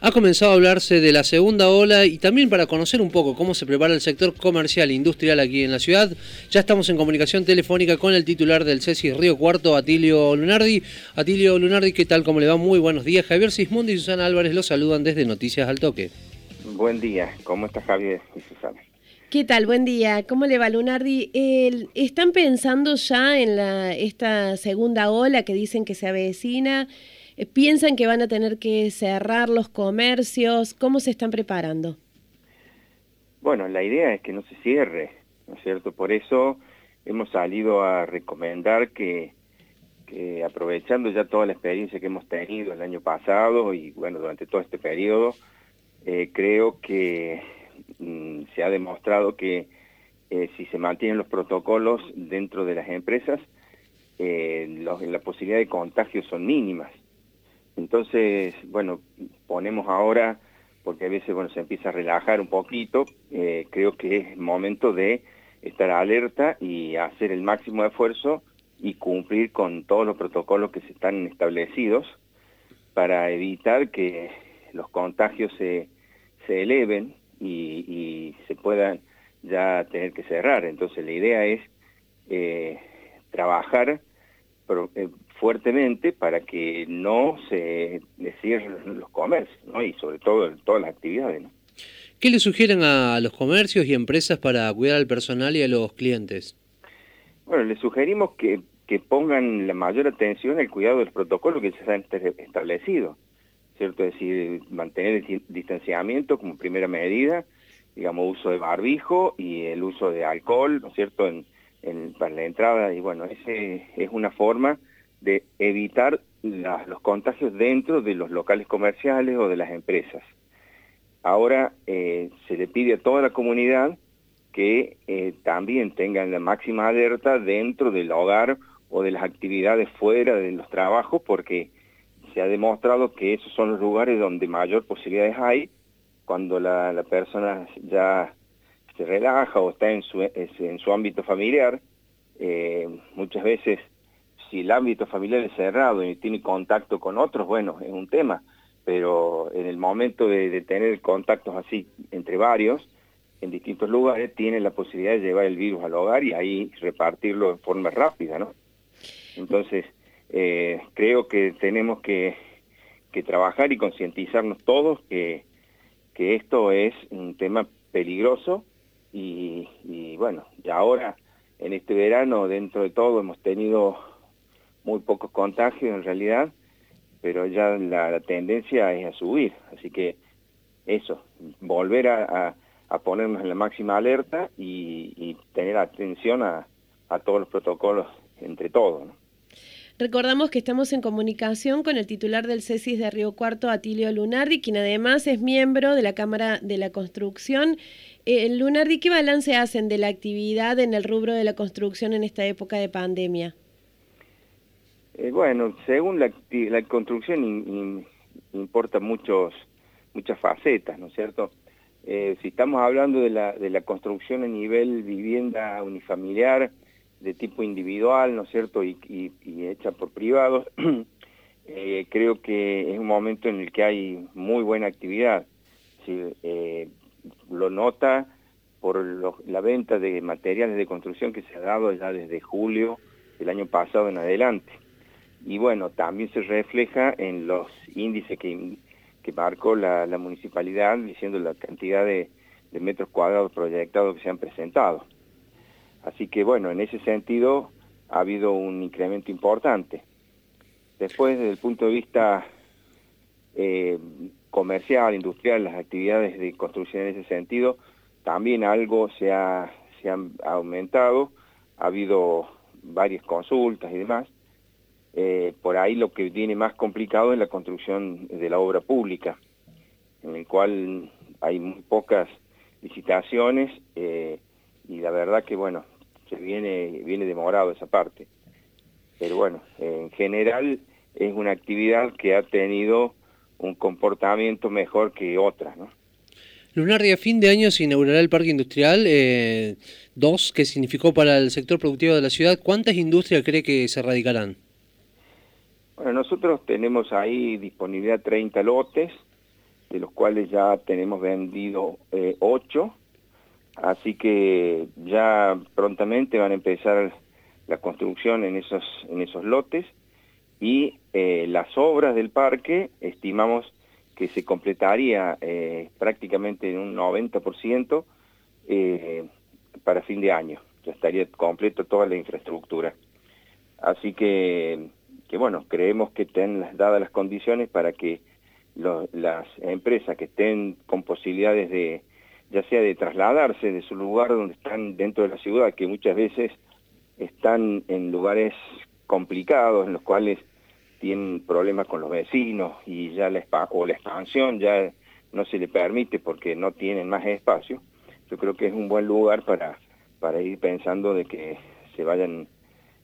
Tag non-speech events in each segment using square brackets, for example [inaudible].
Ha comenzado a hablarse de la segunda ola y también para conocer un poco cómo se prepara el sector comercial e industrial aquí en la ciudad, ya estamos en comunicación telefónica con el titular del CESI Río Cuarto, Atilio Lunardi. Atilio Lunardi, ¿qué tal? ¿Cómo le va? Muy buenos días. Javier Sismondi y Susana Álvarez los saludan desde Noticias al Toque. Buen día, ¿cómo está Javier y Susana? ¿Qué tal? Buen día. ¿Cómo le va, Lunardi? ¿Están pensando ya en la, esta segunda ola que dicen que se avecina? Eh, ¿Piensan que van a tener que cerrar los comercios? ¿Cómo se están preparando? Bueno, la idea es que no se cierre, ¿no es cierto? Por eso hemos salido a recomendar que, aprovechando ya toda la experiencia que hemos tenido el año pasado y bueno, durante todo este periodo, eh, creo que mm, se ha demostrado que eh, si se mantienen los protocolos dentro de las empresas, la posibilidad de contagio son mínimas. Entonces, bueno, ponemos ahora, porque a veces bueno, se empieza a relajar un poquito, eh, creo que es momento de estar alerta y hacer el máximo esfuerzo y cumplir con todos los protocolos que se están establecidos para evitar que los contagios se, se eleven y, se puedan ya tener que cerrar. Entonces la idea es eh, trabajar eh, fuertemente para que no se cierren los comercios, ¿no? y sobre todo todas las actividades. ¿no? ¿Qué le sugieren a los comercios y empresas para cuidar al personal y a los clientes? Bueno, les sugerimos que, que pongan la mayor atención al cuidado del protocolo que se ha establecido, ¿cierto? Es decir, mantener el distanciamiento como primera medida, digamos, uso de barbijo y el uso de alcohol, ¿no es cierto?, en, en, para la entrada, y bueno, ese es una forma de evitar los contagios dentro de los locales comerciales o de las empresas. Ahora eh, se le pide a toda la comunidad que eh, también tengan la máxima alerta dentro del hogar o de las actividades fuera de los trabajos porque se ha demostrado que esos son los lugares donde mayor posibilidades hay cuando la, persona ya se relaja o está en su, en su ámbito familiar. Eh, muchas veces si el ámbito familiar es cerrado y tiene contacto con otros, bueno, es un tema, pero en el momento de, tener contactos así entre varios, en distintos lugares, tiene la posibilidad de llevar el virus al hogar y ahí repartirlo en forma rápida, ¿no? Entonces, eh, creo que tenemos que, trabajar y concientizarnos todos que, que esto es un tema peligroso y, y bueno, y ahora en este verano dentro de todo hemos tenido muy pocos contagios en realidad, pero ya la, tendencia es a subir. Así que eso, volver a, ponernos en la máxima alerta y, tener atención a, todos los protocolos entre todos. Recordamos que estamos en comunicación con el titular del CESIS de Río Cuarto, Atilio Lunardi, quien además es miembro de la Cámara de la Construcción. Eh, Lunardi, ¿qué balance hacen de la actividad en el rubro de la construcción en esta época de pandemia? Eh, bueno, según la, construcción importa muchos, muchas facetas, ¿no es cierto? Eh, si estamos hablando de la, de la construcción a nivel vivienda unifamiliar, de tipo individual, ¿no es cierto?, y, hecha por privados, [clears throat] eh, creo que es un momento en el que hay muy buena actividad. lo nota por la venta de materiales de construcción que se ha dado ya desde julio del año pasado en adelante y bueno, también se refleja en los índices que, marcó la, municipalidad diciendo la cantidad de, metros cuadrados proyectados que se han presentado. Así que bueno, en ese sentido ha habido un incremento importante. Después, desde el punto de vista eh, comercial, industrial, las actividades de construcción en ese sentido, también algo se ha, se ha aumentado, ha habido varias consultas y demás, eh, por ahí lo que viene más complicado es la construcción de la obra pública, en el cual hay muy pocas licitaciones eh, y la verdad que bueno, se viene, viene demorado esa parte. Pero bueno, en general es una actividad que ha tenido un comportamiento mejor que otras, ¿no? Lunardi, a fin de año se inaugurará el Parque Industrial 2, eh, que significó para el sector productivo de la ciudad. ¿Cuántas industrias cree que se radicarán? Bueno, nosotros tenemos ahí disponibilidad 30 lotes, de los cuales ya tenemos vendido eh, ocho, así que ya prontamente van a empezar la construcción en esos, en esos lotes. Y eh, las obras del parque estimamos que se completaría eh, prácticamente en un 90% para fin de año, ya estaría completo toda la infraestructura. Así que, que bueno, creemos que estén dadas las condiciones para que las empresas que estén con posibilidades de, ya sea de trasladarse de su lugar donde están dentro de la ciudad, que muchas veces están en lugares complicados, en los cuales tienen problemas con los vecinos y ya la, o la expansión ya no se le permite porque no tienen más espacio, yo creo que es un buen lugar para, para ir pensando de que se vayan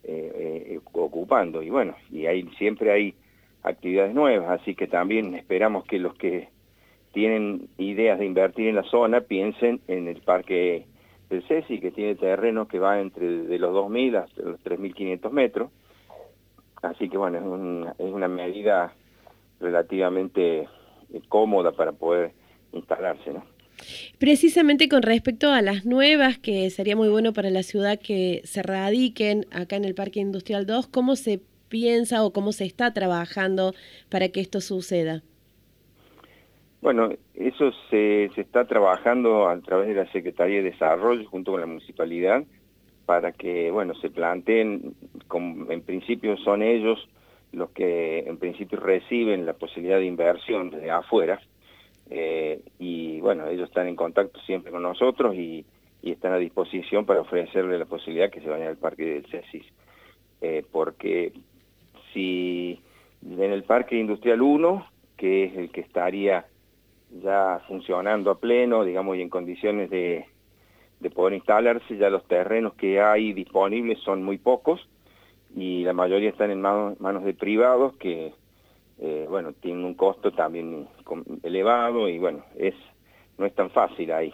eh, eh, ocupando. Y bueno, y ahí siempre hay actividades nuevas, así que también esperamos que los que tienen ideas de invertir en la zona piensen en el parque del CESI, que tiene terreno que va entre de los 2.000 hasta los 3.500 metros. Así que bueno, es una, medida relativamente eh, cómoda para poder instalarse. Precisamente con respecto a las nuevas, que sería muy bueno para la ciudad que se radiquen acá en el Parque Industrial 2, ¿cómo se piensa o cómo se está trabajando para que esto suceda? Bueno, eso se, se está trabajando a través de la Secretaría de Desarrollo junto con la Municipalidad para que, bueno, se planteen, en principio son ellos los que en principio reciben la posibilidad de inversión desde afuera, eh, y bueno, ellos están en contacto siempre con nosotros y, están a disposición para ofrecerle la posibilidad que se vayan al parque del CESIS, eh, porque si en el Parque Industrial 1, que es el que estaría ya funcionando a pleno, digamos, y en condiciones de, de poder instalarse, ya los terrenos que hay disponibles son muy pocos y la mayoría están en manos de privados que, eh, bueno, tienen un costo también elevado y bueno, es no es tan fácil ahí.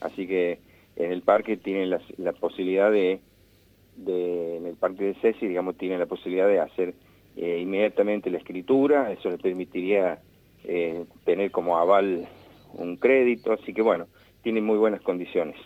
Así que en el parque tienen la, posibilidad de, de, en el parque de Ceci, digamos, tienen la posibilidad de hacer eh, inmediatamente la escritura, eso le permitiría eh, tener como aval un crédito, así que bueno, tiene muy buenas condiciones.